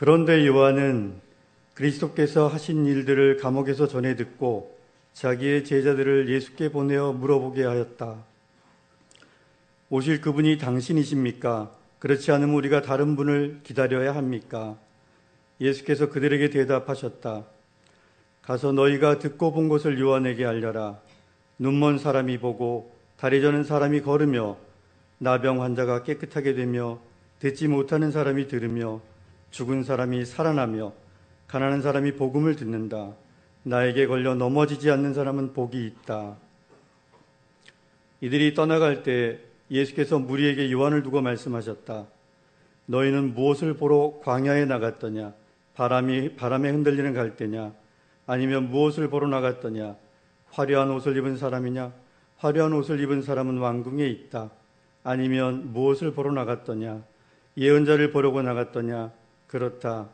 그런데 요한은 그리스도께서 하신 일들을 감옥에서 전해 듣고 자기의 제자들을 예수께 보내어 물어보게 하였다. 오실 그분이 당신이십니까? 그렇지 않으면 우리가 다른 분을 기다려야 합니까? 예수께서 그들에게 대답하셨다. 가서 너희가 듣고 본 것을 요한에게 알려라. 눈먼 사람이 보고 다리 저는 사람이 걸으며 나병 환자가 깨끗하게 되며 듣지 못하는 사람이 들으며 죽은 사람이 살아나며 가난한 사람이 복음을 듣는다. 나에게 걸려 넘어지지 않는 사람은 복이 있다. 이들이 떠나갈 때 예수께서 무리에게 요한을 두고 말씀하셨다. 너희는 무엇을 보러 광야에 나갔더냐? 바람이 바람에 흔들리는 갈대냐? 아니면 무엇을 보러 나갔더냐? 화려한 옷을 입은 사람이냐? 화려한 옷을 입은 사람은 왕궁에 있다. 아니면 무엇을 보러 나갔더냐? 예언자를 보려고 나갔더냐? 그렇다.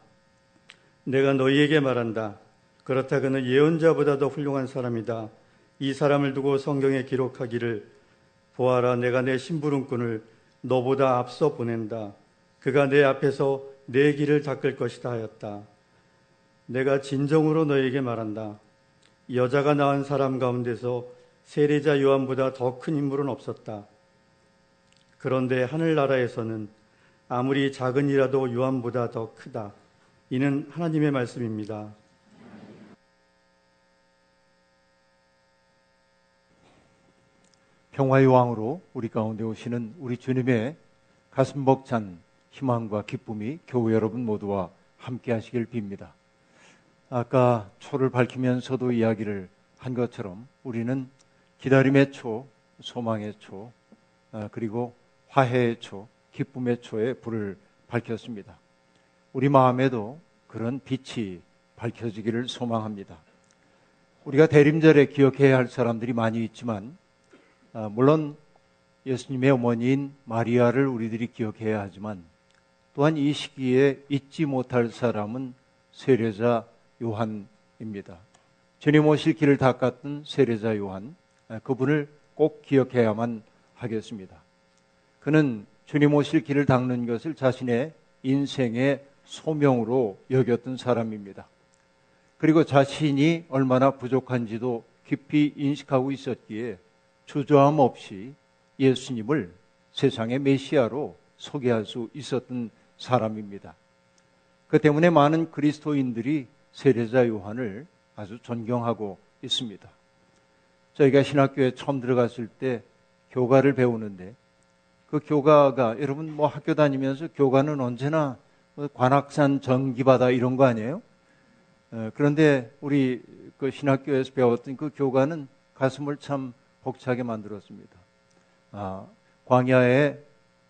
내가 너희에게 말한다. 그렇다 그는 예언자보다 더 훌륭한 사람이다. 이 사람을 두고 성경에 기록하기를 보아라 내가 내 심부름꾼을 너보다 앞서 보낸다. 그가 내 앞에서 내 길을 닦을 것이다 하였다. 내가 진정으로 너에게 말한다. 여자가 낳은 사람 가운데서 세례자 요한보다 더 큰 인물은 없었다. 그런데 하늘나라에서는 아무리 작은 이라도 요한보다 더 크다. 이는 하나님의 말씀입니다. 평화의 왕으로 우리 가운데 오시는 우리 주님의 가슴 벅찬 희망과 기쁨이 교회 여러분 모두와 함께 하시길 빕니다. 아까 초를 밝히면서도 이야기를 한 것처럼 우리는 기다림의 초, 소망의 초, 아, 그리고 화해의 초, 기쁨의 초에 불을 밝혔습니다. 우리 마음에도 그런 빛이 밝혀지기를 소망합니다. 우리가 대림절에 기억해야 할 사람들이 많이 있지만, 아, 물론 예수님의 어머니인 마리아를 우리들이 기억해야 하지만, 또한 이 시기에 잊지 못할 사람은 세례자 요한입니다. 주님 오실 길을 닦았던 세례자 요한, 아, 그분을 꼭 기억해야만 하겠습니다. 그는 주님 오실 길을 닦는 것을 자신의 인생의 소명으로 여겼던 사람입니다. 그리고 자신이 얼마나 부족한지도 깊이 인식하고 있었기에 주저함 없이 예수님을 세상의 메시아로 소개할 수 있었던 사람입니다. 그 때문에 많은 그리스도인들이 세례자 요한을 아주 존경하고 있습니다. 저희가 신학교에 처음 들어갔을 때 교가를 배우는데 그 교가가 여러분 뭐 학교 다니면서 교가는 언제나 뭐 관악산 전기바다 이런 거 아니에요? 어, 그런데 우리 그 신학교에서 배웠던 그 교가는 가슴을 참 벅차게 만들었습니다. 아, 광야에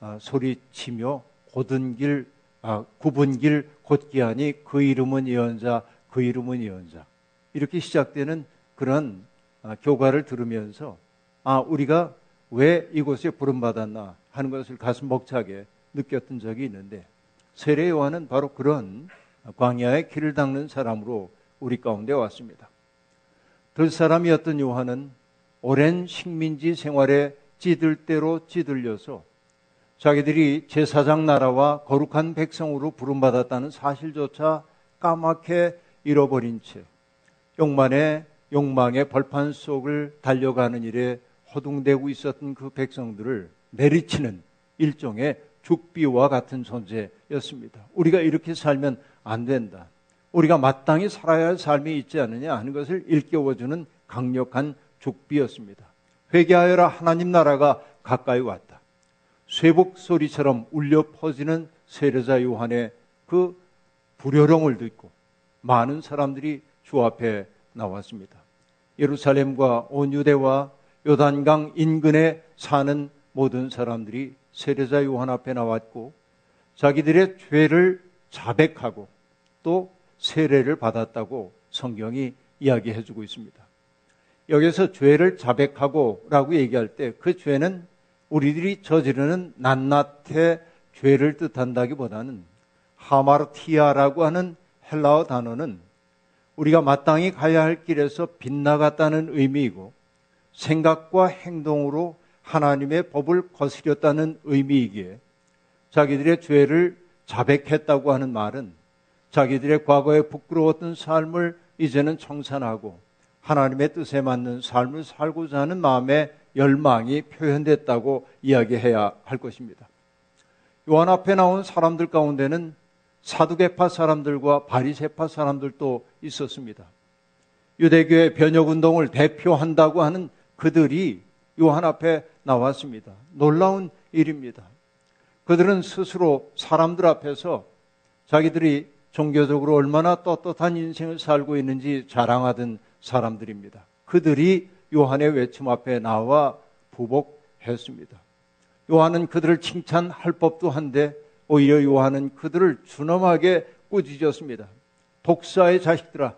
아, 소리치며 고든 길, 아, 굽은 길 곧기 하니 그 이름은 예언자, 그 이름은 예언자. 이렇게 시작되는 그런 아, 교가를 들으면서 아, 우리가 왜 이곳에 부름받았나 하는 것을 가슴 벅차게 느꼈던 적이 있는데 세례 요한은 바로 그런 광야의 길을 닦는 사람으로 우리 가운데 왔습니다. 들 사람이었던 요한은 오랜 식민지 생활에 찌들 대로 찌들려서 자기들이 제사장 나라와 거룩한 백성으로 부름받았다는 사실조차 까맣게 잃어버린 채 욕만의 욕망의 벌판 속을 달려가는 일에 허둥대고 있었던 그 백성들을 내리치는 일종의 죽비와 같은 존재였습니다. 우리가 이렇게 살면 안 된다. 우리가 마땅히 살아야 할 삶이 있지 않느냐 하는 것을 일깨워주는 강력한 죽비였습니다. 회개하여라 하나님 나라가 가까이 왔다. 쇠복 소리처럼 울려 퍼지는 세례자 요한의 그 불효령을 듣고 많은 사람들이 주 앞에 나왔습니다. 예루살렘과 온 유대와 요단강 인근에 사는 모든 사람들이 세례자 요한 앞에 나왔고 자기들의 죄를 자백하고 또 세례를 받았다고 성경이 이야기해 주고 있습니다. 여기서 죄를 자백하고 라고 얘기할 때 그 죄는 우리들이 저지르는 낱낱의 죄를 뜻한다기보다는 하마르티아라고 하는 헬라어 단어는 우리가 마땅히 가야 할 길에서 빗나갔다는 의미이고 생각과 행동으로 하나님의 법을 거스렸다는 의미이기에 자기들의 죄를 자백했다고 하는 말은 자기들의 과거에 부끄러웠던 삶을 이제는 청산하고 하나님의 뜻에 맞는 삶을 살고자 하는 마음의 열망이 표현됐다고 이야기해야 할 것입니다. 요한 앞에 나온 사람들 가운데는 사두개파 사람들과 바리세파 사람들도 있었습니다. 유대교의 변혁 운동을 대표한다고 하는 그들이 요한 앞에 나왔습니다. 놀라운 일입니다. 그들은 스스로 사람들 앞에서 자기들이 종교적으로 얼마나 떳떳한 인생을 살고 있는지 자랑하던 사람들입니다. 그들이 요한의 외침 앞에 나와 부복했습니다. 요한은 그들을 칭찬할 법도 한데 오히려 요한은 그들을 준엄하게 꾸짖었습니다. 독사의 자식들아,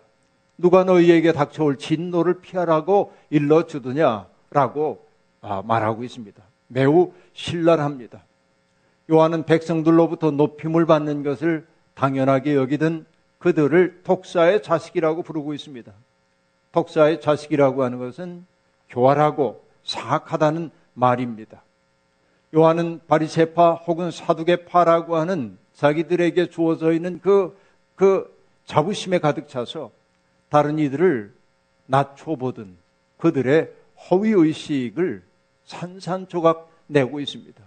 누가 너희에게 닥쳐올 진노를 피하라고 일러 주느냐라고 아, 말하고 있습니다. 매우 신랄합니다. 요한은 백성들로부터 높임을 받는 것을 당연하게 여기던 그들을 독사의 자식이라고 부르고 있습니다. 독사의 자식이라고 하는 것은 교활하고 사악하다는 말입니다. 요한은 바리세파 혹은 사두개파라고 하는 자기들에게 주어져 있는 그, 그 자부심에 가득 차서 다른 이들을 낮춰보든 그들의 허위의식을 산산조각 내고 있습니다.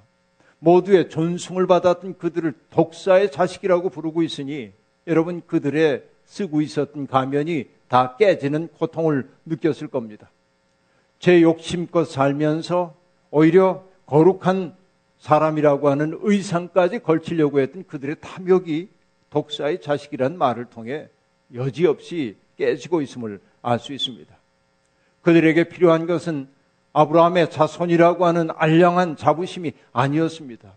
모두의 존숭을 받았던 그들을 독사의 자식이라고 부르고 있으니 여러분 그들의 쓰고 있었던 가면이 다 깨지는 고통을 느꼈을 겁니다. 제 욕심껏 살면서 오히려 거룩한 사람이라고 하는 의상까지 걸치려고 했던 그들의 탐욕이 독사의 자식이라는 말을 통해 여지없이 깨지고 있음을 알 수 있습니다. 그들에게 필요한 것은 아브라함의 자손이라고 하는 알량한 자부심이 아니었습니다.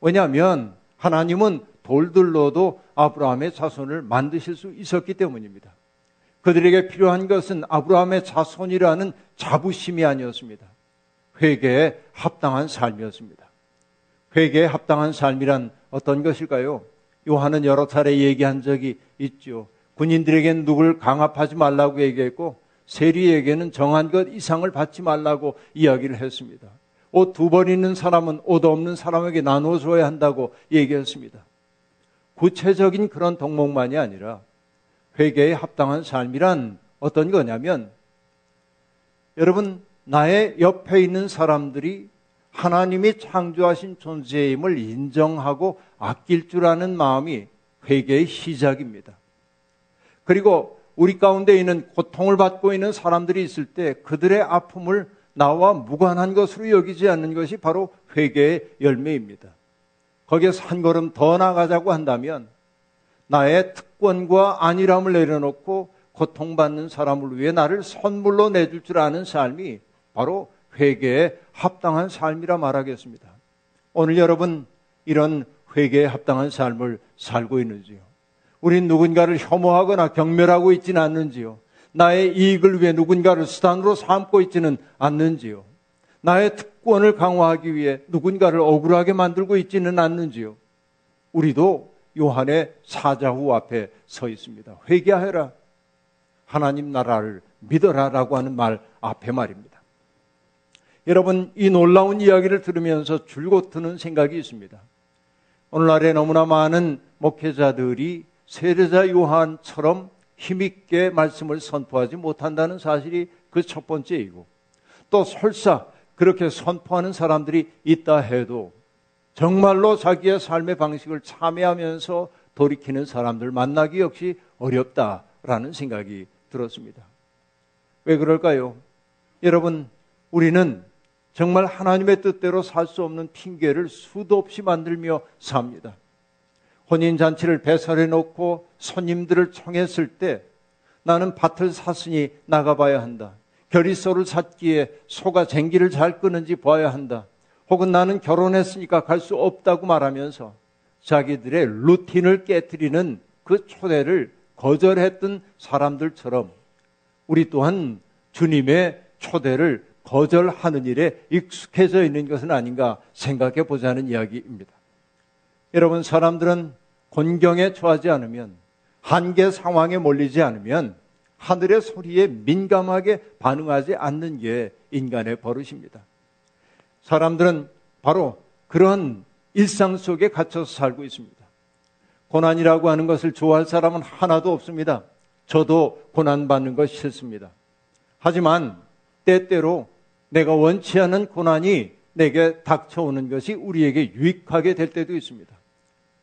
왜냐하면 하나님은 돌들로도 아브라함의 자손을 만드실 수 있었기 때문입니다. 그들에게 필요한 것은 아브라함의 자손이라는 자부심이 아니었습니다. 회개에 합당한 삶이었습니다. 회개에 합당한 삶이란 어떤 것일까요? 요한은 여러 차례 얘기한 적이 있죠. 군인들에게는 누굴 강압하지 말라고 얘기했고 세리에게는 정한 것 이상을 받지 말라고 이야기를 했습니다. 옷 두 벌 있는 사람은 옷 없는 사람에게 나눠줘야 한다고 얘기했습니다. 구체적인 그런 덕목만이 아니라 회개에 합당한 삶이란 어떤 거냐면 여러분 나의 옆에 있는 사람들이 하나님이 창조하신 존재임을 인정하고 아낄 줄 아는 마음이 회개의 시작입니다. 그리고 우리 가운데 있는 고통을 받고 있는 사람들이 있을 때 그들의 아픔을 나와 무관한 것으로 여기지 않는 것이 바로 회개의 열매입니다. 거기에서 한 걸음 더 나가자고 한다면 나의 특권과 안일함을 내려놓고 고통받는 사람을 위해 나를 선물로 내줄 줄 아는 삶이 바로 회개에 합당한 삶이라 말하겠습니다. 오늘 여러분 이런 회개에 합당한 삶을 살고 있는지요? 우린 누군가를 혐오하거나 경멸하고 있지는 않는지요? 나의 이익을 위해 누군가를 수단으로 삼고 있지는 않는지요? 나의 특권을 강화하기 위해 누군가를 억울하게 만들고 있지는 않는지요? 우리도 요한의 사자후 앞에 서 있습니다. 회개하여라. 하나님 나라를 믿어라 라고 하는 말 앞에 말입니다. 여러분, 이 놀라운 이야기를 들으면서 줄곧 드는 생각이 있습니다. 오늘날에 너무나 많은 목회자들이 세례자 요한처럼 힘있게 말씀을 선포하지 못한다는 사실이 그 첫 번째이고 또 설사 그렇게 선포하는 사람들이 있다 해도 정말로 자기의 삶의 방식을 참여하면서 돌이키는 사람들 만나기 역시 어렵다라는 생각이 들었습니다. 왜 그럴까요? 여러분, 우리는 정말 하나님의 뜻대로 살 수 없는 핑계를 수도 없이 만들며 삽니다. 혼인잔치를 배설해 놓고 손님들을 청했을 때 나는 밭을 샀으니 나가봐야 한다. 결의소를 샀기에 소가 쟁기를 잘 끄는지 봐야 한다. 혹은 나는 결혼했으니까 갈 수 없다고 말하면서 자기들의 루틴을 깨뜨리는 그 초대를 거절했던 사람들처럼 우리 또한 주님의 초대를 거절하는 일에 익숙해져 있는 것은 아닌가 생각해 보자는 이야기입니다. 여러분, 사람들은 곤경에 처하지 않으면, 한계 상황에 몰리지 않으면, 하늘의 소리에 민감하게 반응하지 않는 게 인간의 버릇입니다. 사람들은 바로 그런 일상 속에 갇혀서 살고 있습니다. 고난이라고 하는 것을 좋아할 사람은 하나도 없습니다. 저도 고난받는 것 싫습니다. 하지만 때때로 내가 원치 않은 고난이 내게 닥쳐오는 것이 우리에게 유익하게 될 때도 있습니다.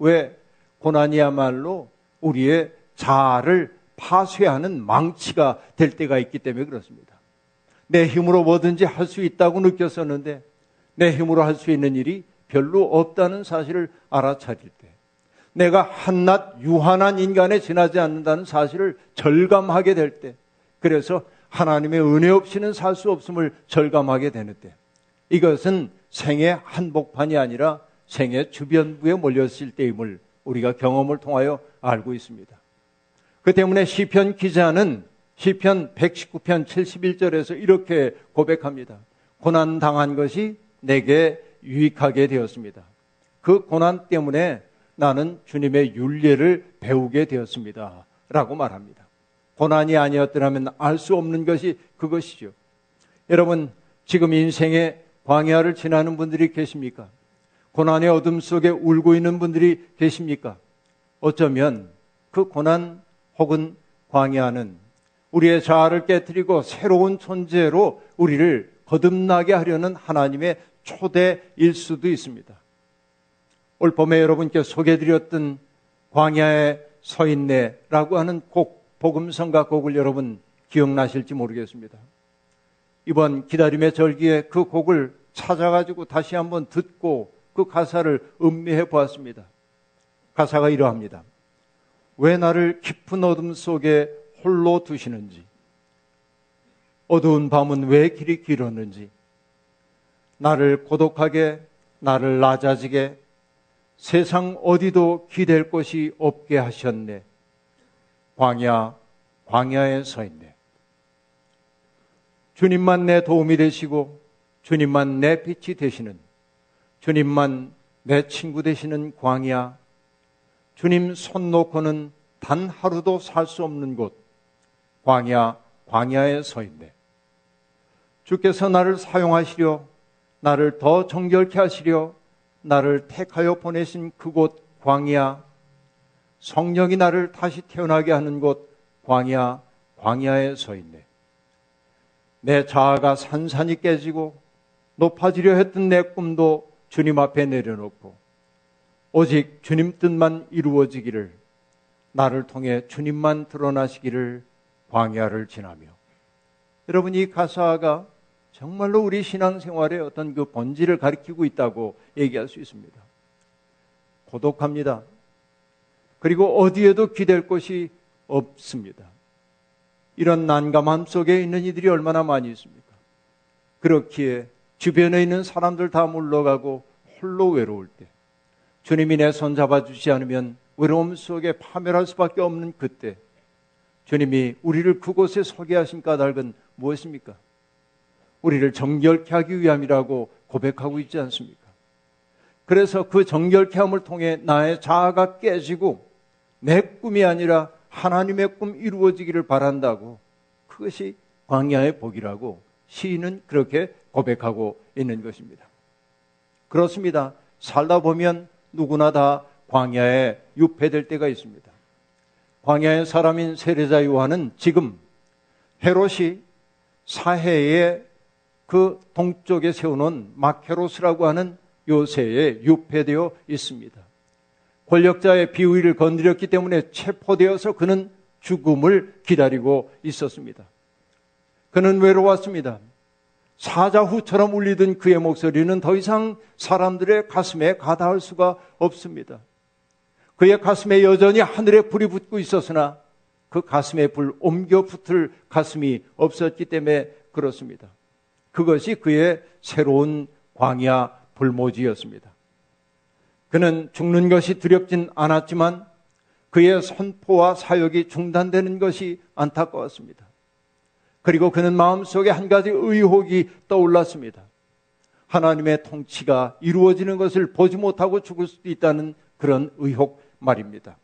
왜? 고난이야말로 우리의 자아를 파쇄하는 망치가 될 때가 있기 때문에 그렇습니다. 내 힘으로 뭐든지 할 수 있다고 느꼈었는데 내 힘으로 할 수 있는 일이 별로 없다는 사실을 알아차릴 때 내가 한낱 유한한 인간에 지나지 않는다는 사실을 절감하게 될 때 그래서 하나님의 은혜 없이는 살 수 없음을 절감하게 되는 때 이것은 생의 한복판이 아니라 생의 주변부에 몰렸을 때임을 우리가 경험을 통하여 알고 있습니다. 그 때문에 시편 기자는 시편 119편 71절에서 이렇게 고백합니다. 고난 당한 것이 내게 유익하게 되었습니다. 그 고난 때문에 나는 주님의 윤례를 배우게 되었습니다. 라고 말합니다. 고난이 아니었더라면 알 수 없는 것이 그것이죠. 여러분, 지금 인생의 광야를 지나는 분들이 계십니까? 고난의 어둠 속에 울고 있는 분들이 계십니까? 어쩌면 그 고난 혹은 광야는 우리의 자아를 깨뜨리고 새로운 존재로 우리를 거듭나게 하려는 하나님의 초대일 수도 있습니다. 올 봄에 여러분께 소개드렸던 광야에 서 있네라고 하는 곡, 복음성가 곡을 여러분 기억나실지 모르겠습니다. 이번 기다림의 절기에 그 곡을 찾아가지고 다시 한번 듣고 그 가사를 음미해 보았습니다. 가사가 이러합니다. 왜 나를 깊은 어둠 속에 홀로 두시는지, 어두운 밤은 왜 길이 길었는지, 나를 고독하게, 나를 낮아지게, 세상 어디도 기댈 곳이 없게 하셨네. 광야, 광야에 서 있네. 주님만 내 도움이 되시고, 주님만 내 빛이 되시는, 주님만 내 친구 되시는 광야, 주님 손 놓고는 단 하루도 살 수 없는 곳, 광야, 광야에 서 있네. 주께서 나를 사용하시려, 나를 더 정결케 하시려, 나를 택하여 보내신 그곳 광야, 성령이 나를 다시 태어나게 하는 곳 광야, 광야에 서 있네. 내 자아가 산산이 깨지고 높아지려 했던 내 꿈도 주님 앞에 내려놓고 오직 주님 뜻만 이루어지기를 나를 통해 주님만 드러나시기를 광야를 지나며 여러분 이 가사가 정말로 우리 신앙생활의 어떤 그 본질을 가리키고 있다고 얘기할 수 있습니다. 고독합니다. 그리고 어디에도 기댈 곳이 없습니다. 이런 난감함 속에 있는 이들이 얼마나 많이 있습니까? 그렇기에 주변에 있는 사람들 다 물러가고 홀로 외로울 때 주님이 내 손 잡아주지 않으면 외로움 속에 파멸할 수밖에 없는 그때 주님이 우리를 그곳에 서게 하신 까닭은 무엇입니까? 우리를 정결케 하기 위함이라고 고백하고 있지 않습니까? 그래서 그 정결케 함을 통해 나의 자아가 깨지고 내 꿈이 아니라 하나님의 꿈 이루어지기를 바란다고 그것이 광야의 복이라고 시인은 그렇게 고백하고 있는 것입니다. 그렇습니다. 살다 보면 누구나 다 광야에 유폐될 때가 있습니다. 광야의 사람인 세례자 요한은 지금 헤롯이 사해에 그 동쪽에 세워놓은 마케로스라고 하는 요새에 유폐되어 있습니다. 권력자의 비위를 건드렸기 때문에 체포되어서 그는 죽음을 기다리고 있었습니다. 그는 외로웠습니다. 사자후처럼 울리던 그의 목소리는 더 이상 사람들의 가슴에 가닿을 수가 없습니다. 그의 가슴에 여전히 하늘에 불이 붙고 있었으나 그 가슴에 불 옮겨 붙을 가슴이 없었기 때문에 그렇습니다. 그것이 그의 새로운 광야 불모지였습니다. 그는 죽는 것이 두렵진 않았지만 그의 선포와 사역이 중단되는 것이 안타까웠습니다. 그리고 그는 마음속에 한 가지 의혹이 떠올랐습니다. 하나님의 통치가 이루어지는 것을 보지 못하고 죽을 수도 있다는 그런 의혹 말입니다.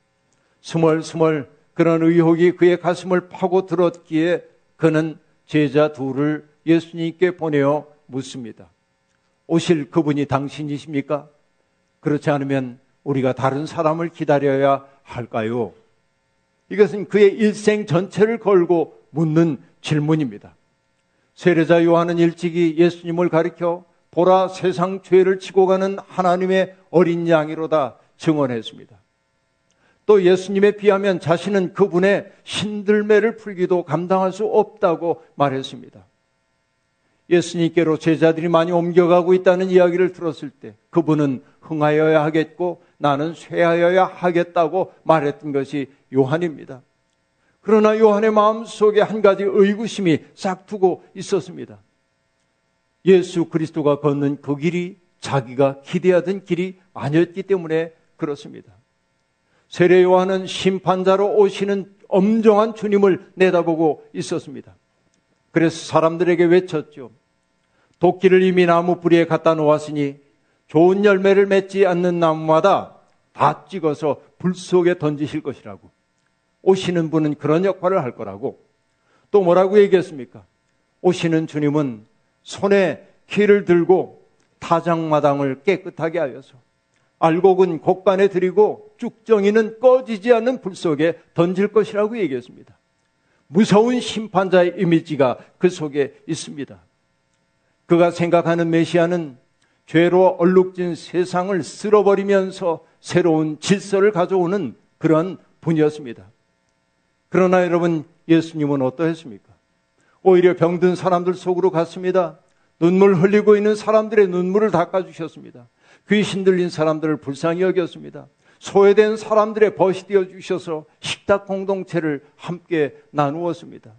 스멀스멀 그런 의혹이 그의 가슴을 파고 들었기에 그는 제자 둘을 예수님께 보내어 묻습니다. 오실 그분이 당신이십니까? 그렇지 않으면 우리가 다른 사람을 기다려야 할까요? 이것은 그의 일생 전체를 걸고 묻는 질문입니다. 세례자 요한은 일찍이 예수님을 가리켜 보라 세상 죄를 지고 가는 하나님의 어린 양이로다 증언했습니다. 또 예수님에 비하면 자신은 그분의 신들매를 풀기도 감당할 수 없다고 말했습니다. 예수님께로 제자들이 많이 옮겨가고 있다는 이야기를 들었을 때 그분은 흥하여야 하겠고 나는 쇠하여야 하겠다고 말했던 것이 요한입니다. 그러나 요한의 마음 속에 한 가지 의구심이 싹 두고 있었습니다. 예수 그리스도가 걷는 그 길이 자기가 기대하던 길이 아니었기 때문에 그렇습니다. 세례 요한은 심판자로 오시는 엄정한 주님을 내다보고 있었습니다. 그래서 사람들에게 외쳤죠. 도끼를 이미 나무 뿌리에 갖다 놓았으니 좋은 열매를 맺지 않는 나무마다 다 찍어서 불 속에 던지실 것이라고. 오시는 분은 그런 역할을 할 거라고. 또 뭐라고 얘기했습니까? 오시는 주님은 손에 키를 들고 타장마당을 깨끗하게 하여서 알곡은 곡간에 들이고 쭉정이는 꺼지지 않는 불 속에 던질 것이라고 얘기했습니다. 무서운 심판자의 이미지가 그 속에 있습니다. 그가 생각하는 메시아는 죄로 얼룩진 세상을 쓸어버리면서 새로운 질서를 가져오는 그런 분이었습니다. 그러나 여러분, 예수님은 어떠했습니까? 오히려 병든 사람들 속으로 갔습니다. 눈물 흘리고 있는 사람들의 눈물을 닦아주셨습니다. 귀신 들린 사람들을 불쌍히 여겼습니다. 소외된 사람들의 벗이 되어 주셔서 식탁 공동체를 함께 나누었습니다.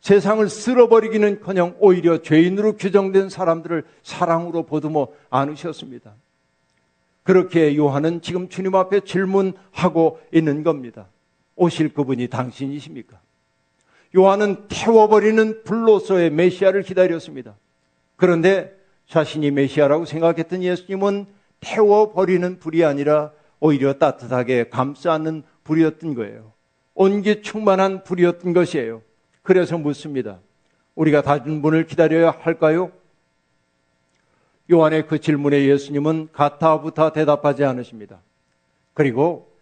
세상을 쓸어버리기는 커녕 오히려 죄인으로 규정된 사람들을 사랑으로 보듬어 안으셨습니다. 그렇게 요한은 지금 주님 앞에 질문하고 있는 겁니다. 오실 그분이 당신이십니까? 요한은 태워버리는 불로서의 메시아를 기다렸습니다. 그런데 자신이 메시아라고 생각했던 예수님은 태워버리는 불이 아니라 오히려 따뜻하게 감싸는 불이었던 거예요. 온기 충만한 불이었던 것이에요. 그래서 묻습니다. 우리가 다른 분을 기다려야 할까요? 요한의 그 질문에 예수님은 가타부타 대답하지 않으십니다. 그리고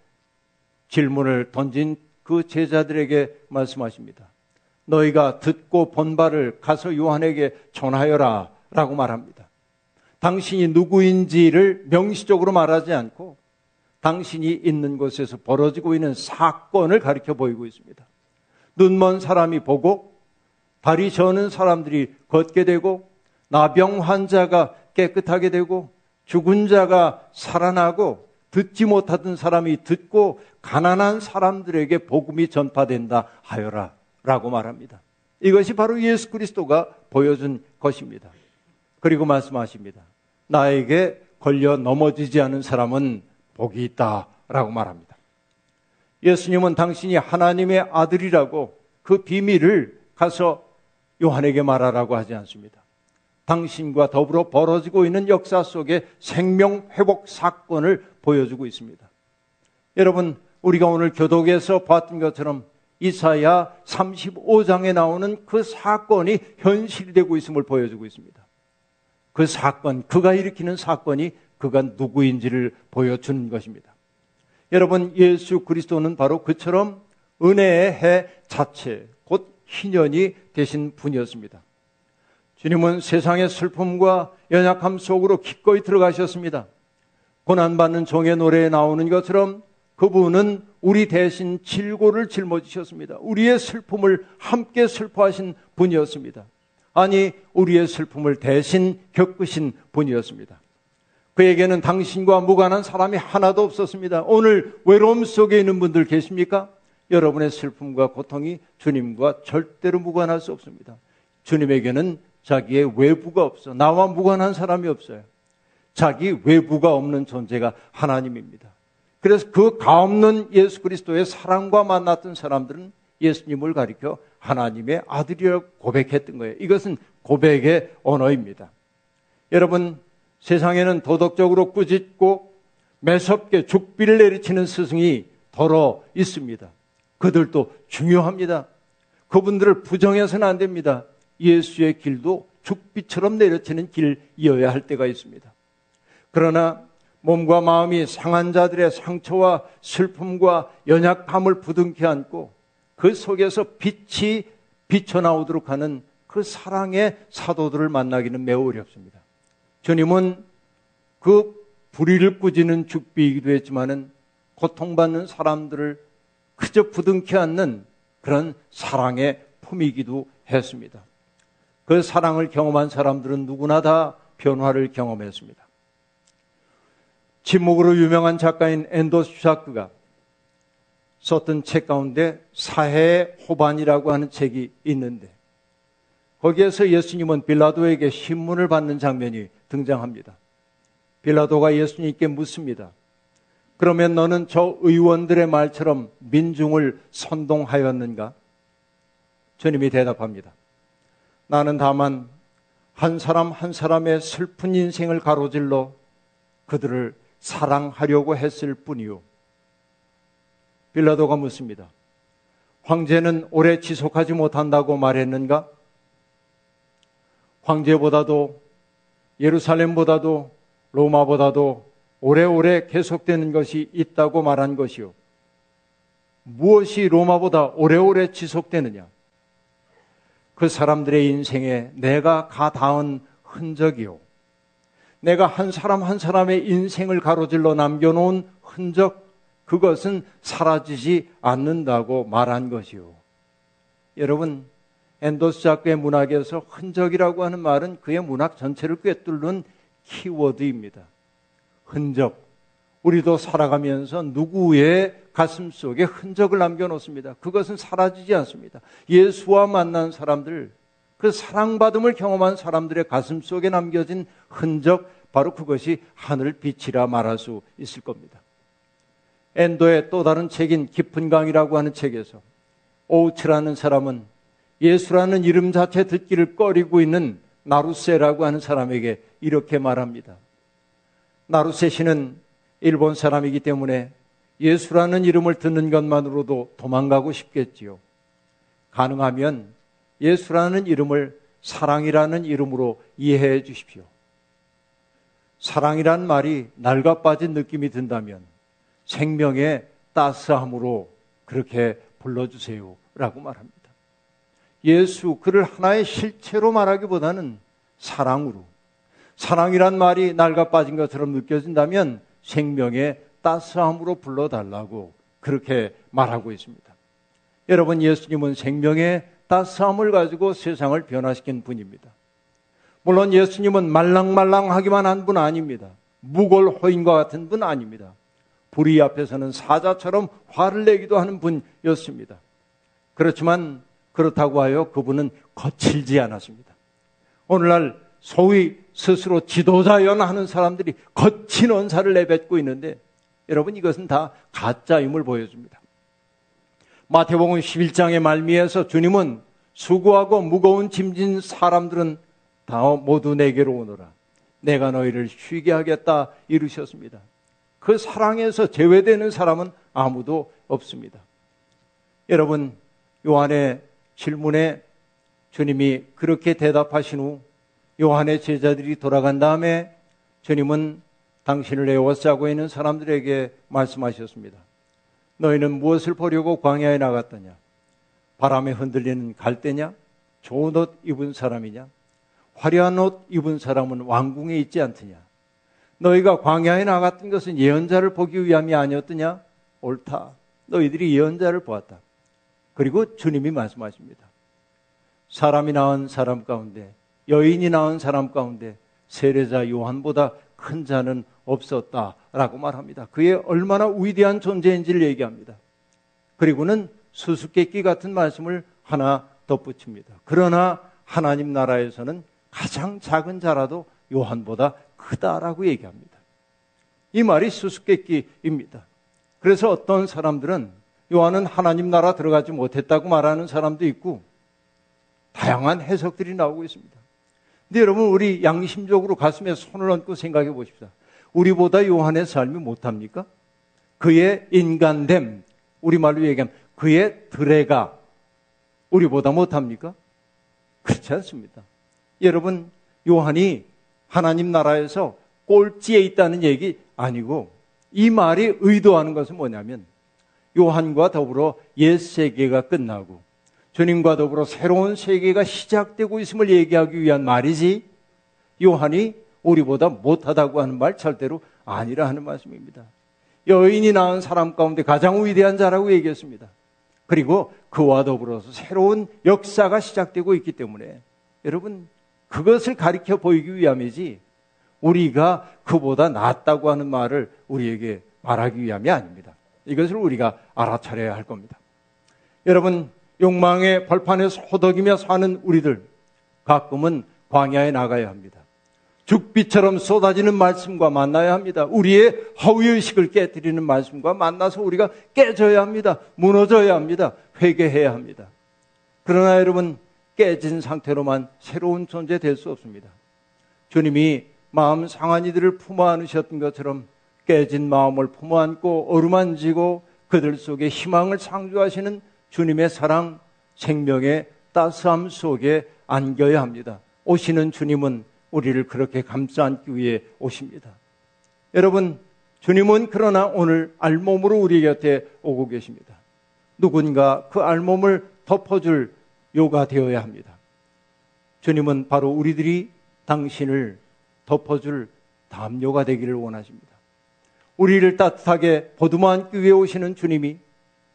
질문을 던진 그 제자들에게 말씀하십니다. 너희가 듣고 본 바를 가서 요한에게 전하여라 라고 말합니다. 당신이 누구인지를 명시적으로 말하지 않고 당신이 있는 곳에서 벌어지고 있는 사건을 가리켜 보이고 있습니다. 눈먼 사람이 보고 발이 저는 사람들이 걷게 되고 나병 환자가 깨끗하게 되고 죽은 자가 살아나고 듣지 못하던 사람이 듣고 가난한 사람들에게 복음이 전파된다 하여라 라고 말합니다. 이것이 바로 예수 그리스도가 보여준 것입니다. 그리고 말씀하십니다. 나에게 걸려 넘어지지 않은 사람은 복이 있다 라고 말합니다. 예수님은 당신이 하나님의 아들이라고 그 비밀을 가서 요한에게 말하라고 하지 않습니다. 당신과 더불어 벌어지고 있는 역사 속에 생명 회복 사건을 보여주고 있습니다. 여러분, 우리가 오늘 교독에서 봤던 것처럼 이사야 35장에 나오는 그 사건이 현실이 되고 있음을 보여주고 있습니다. 그 사건, 그가 일으키는 사건이 그가 누구인지를 보여주는 것입니다. 여러분, 예수 그리스도는 바로 그처럼 은혜의 해 자체, 곧 희년이 되신 분이었습니다. 주님은 세상의 슬픔과 연약함 속으로 기꺼이 들어가셨습니다. 고난받는 종의 노래에 나오는 것처럼 그분은 우리 대신 질고를 짊어지셨습니다. 우리의 슬픔을 함께 슬퍼하신 분이었습니다. 아니 우리의 슬픔을 대신 겪으신 분이었습니다. 그에게는 당신과 무관한 사람이 하나도 없었습니다. 오늘 외로움 속에 있는 분들 계십니까? 여러분의 슬픔과 고통이 주님과 절대로 무관할 수 없습니다. 주님에게는 자기의 외부가 없어. 나와 무관한 사람이 없어요. 자기 외부가 없는 존재가 하나님입니다. 그래서 그 가없는 예수 그리스도의 사랑과 만났던 사람들은 예수님을 가리켜 하나님의 아들이라고 고백했던 거예요. 이것은 고백의 언어입니다. 여러분, 세상에는 도덕적으로 꾸짖고 매섭게 죽비를 내리치는 스승이 더러 있습니다. 그들도 중요합니다. 그분들을 부정해서는 안 됩니다. 예수의 길도 죽비처럼 내려치는 길이어야 할 때가 있습니다. 그러나 몸과 마음이 상한 자들의 상처와 슬픔과 연약함을 부둥켜 안고 그 속에서 빛이 비쳐나오도록 하는 그 사랑의 사도들을 만나기는 매우 어렵습니다. 주님은 그 불의를 꾸짖는 죽비이기도 했지만은 고통받는 사람들을 그저 부둥켜 안는 그런 사랑의 품이기도 했습니다. 그 사랑을 경험한 사람들은 누구나 다 변화를 경험했습니다. 침묵으로 유명한 작가인 엔도 슈사쿠가 썼던 책 가운데 사해의 호반이라고 하는 책이 있는데 거기에서 예수님은 빌라도에게 신문을 받는 장면이 등장합니다. 빌라도가 예수님께 묻습니다. 그러면 너는 저 의원들의 말처럼 민중을 선동하였는가? 주님이 대답합니다. 나는 다만 한 사람 한 사람의 슬픈 인생을 가로질러 그들을 사랑하려고 했을 뿐이요. 빌라도가 묻습니다. 황제는 오래 지속하지 못한다고 말했는가? 황제보다도 예루살렘보다도 로마보다도 오래오래 계속되는 것이 있다고 말한 것이요. 무엇이 로마보다 오래오래 지속되느냐? 그 사람들의 인생에 내가 가 닿은 흔적이요. 내가 한 사람 한 사람의 인생을 가로질러 남겨놓은 흔적, 그것은 사라지지 않는다고 말한 것이요. 여러분, 엔도스 작가의 문학에서 흔적이라고 하는 말은 그의 문학 전체를 꿰뚫는 키워드입니다. 흔적. 우리도 살아가면서 누구의 가슴 속에 흔적을 남겨놓습니다. 그것은 사라지지 않습니다. 예수와 만난 사람들, 그 사랑받음을 경험한 사람들의 가슴 속에 남겨진 흔적, 바로 그것이 하늘 빛이라 말할 수 있을 겁니다. 엔도의 또 다른 책인 깊은 강이라고 하는 책에서 오우츠라는 사람은 예수라는 이름 자체 듣기를 꺼리고 있는 나루세라고 하는 사람에게 이렇게 말합니다. 나루세 씨는 일본 사람이기 때문에 예수라는 이름을 듣는 것만으로도 도망가고 싶겠지요. 가능하면 예수라는 이름을 사랑이라는 이름으로 이해해 주십시오. 사랑이란 말이 낡아 빠진 느낌이 든다면 생명의 따스함으로 그렇게 불러주세요. 라고 말합니다. 예수, 그를 하나의 실체로 말하기보다는 사랑으로. 사랑이란 말이 낡아 빠진 것처럼 느껴진다면 생명의 따스함으로 불러달라고 그렇게 말하고 있습니다. 여러분, 예수님은 생명의 따스함을 가지고 세상을 변화시킨 분입니다. 물론 예수님은 말랑말랑하기만 한 분 아닙니다. 무골 호인과 같은 분 아닙니다. 불의 앞에서는 사자처럼 화를 내기도 하는 분이었습니다. 그렇지만 그렇다고 하여 그분은 거칠지 않았습니다. 오늘날 소위 스스로 지도자연 하는 사람들이 거친 언사를 내뱉고 있는데 여러분 이것은 다 가짜임을 보여줍니다. 마태복음 11장의 말미에서 주님은 수고하고 무거운 짐진 사람들은 다 모두 내게로 오너라. 내가 너희를 쉬게 하겠다 이루셨습니다. 그 사랑에서 제외되는 사람은 아무도 없습니다. 여러분, 요한의 질문에 주님이 그렇게 대답하신 후 요한의 제자들이 돌아간 다음에 주님은 당신을 애워싸고 있는 사람들에게 말씀하셨습니다. 너희는 무엇을 보려고 광야에 나갔더냐? 바람에 흔들리는 갈대냐? 좋은 옷 입은 사람이냐? 화려한 옷 입은 사람은 왕궁에 있지 않더냐? 너희가 광야에 나갔던 것은 예언자를 보기 위함이 아니었더냐? 옳다. 너희들이 예언자를 보았다. 그리고 주님이 말씀하십니다. 사람이 낳은 사람 가운데, 여인이 낳은 사람 가운데 세례자 요한보다 큰 자는 없었다 라고 말합니다. 그의 얼마나 위대한 존재인지를 얘기합니다. 그리고는 수수께끼 같은 말씀을 하나 덧붙입니다. 그러나 하나님 나라에서는 가장 작은 자라도 요한보다 크다라고 얘기합니다. 이 말이 수수께끼입니다. 그래서 어떤 사람들은 요한은 하나님 나라 들어가지 못했다고 말하는 사람도 있고 다양한 해석들이 나오고 있습니다. 근데 여러분 우리 양심적으로 가슴에 손을 얹고 생각해 보십시다. 우리보다 요한의 삶이 못합니까? 그의 인간됨, 우리말로 얘기하면 그의 드레가 우리보다 못합니까? 그렇지 않습니다. 여러분, 요한이 하나님 나라에서 꼴찌에 있다는 얘기 아니고 이 말이 의도하는 것은 뭐냐면 요한과 더불어 옛 세계가 끝나고 주님과 더불어 새로운 세계가 시작되고 있음을 얘기하기 위한 말이지 요한이 우리보다 못하다고 하는 말 절대로 아니라 하는 말씀입니다. 여인이 낳은 사람 가운데 가장 위대한 자라고 얘기했습니다. 그리고 그와 더불어서 새로운 역사가 시작되고 있기 때문에 여러분 그것을 가리켜 보이기 위함이지 우리가 그보다 낫다고 하는 말을 우리에게 말하기 위함이 아닙니다. 이것을 우리가 알아차려야 할 겁니다. 여러분 욕망의 벌판에서 호덕이며 사는 우리들 가끔은 광야에 나가야 합니다. 죽비처럼 쏟아지는 말씀과 만나야 합니다. 우리의 허위의식을 깨뜨리는 말씀과 만나서 우리가 깨져야 합니다. 무너져야 합니다. 회개해야 합니다. 그러나 여러분, 깨진 상태로만 새로운 존재 될 수 없습니다. 주님이 마음 상한 이들을 품어 안으셨던 것처럼 깨진 마음을 품어 안고 어루만지고 그들 속에 희망을 상주하시는 주님의 사랑, 생명의 따스함 속에 안겨야 합니다. 오시는 주님은 우리를 그렇게 감싸 안기 위해 오십니다. 여러분, 주님은 그러나 오늘 알몸으로 우리 곁에 오고 계십니다. 누군가 그 알몸을 덮어줄 요가 되어야 합니다. 주님은 바로 우리들이 당신을 덮어줄 담요가 되기를 원하십니다. 우리를 따뜻하게 보듬어 안기 위해 오시는 주님이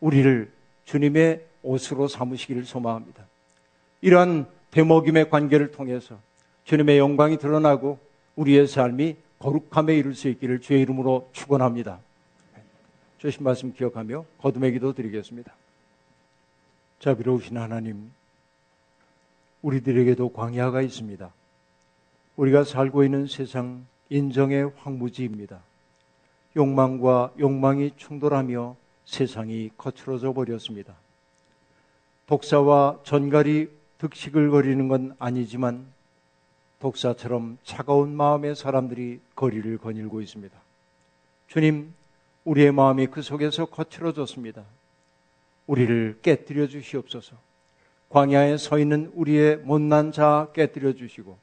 우리를 주님의 옷으로 삼으시기를 소망합니다. 이러한 대먹임의 관계를 통해서 주님의 영광이 드러나고 우리의 삶이 거룩함에 이룰 수 있기를 주의 이름으로 축원합니다. 주신 말씀 기억하며 거듭의 기도 드리겠습니다. 자비로우신 하나님, 우리들에게도 광야가 있습니다. 우리가 살고 있는 세상 인정의 황무지입니다. 욕망과 욕망이 충돌하며 세상이 거칠어져 버렸습니다. 독사와 전갈이 득식을 거리는 건 아니지만 독사처럼 차가운 마음의 사람들이 거리를 거닐고 있습니다. 주님, 우리의 마음이 그 속에서 거칠어졌습니다. 우리를 깨뜨려 주시옵소서. 광야에 서 있는 우리의 못난 자 깨뜨려 주시고,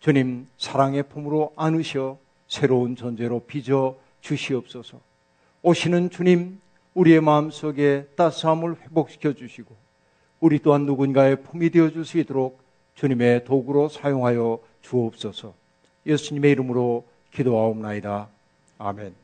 주님, 사랑의 품으로 안으셔 새로운 존재로 빚어 주시옵소서. 오시는 주님, 우리의 마음 속에 따스함을 회복시켜 주시고, 우리 또한 누군가의 품이 되어 줄 수 있도록 주님의 도구로 사용하여 주옵소서. 예수님의 이름으로 기도하옵나이다. 아멘.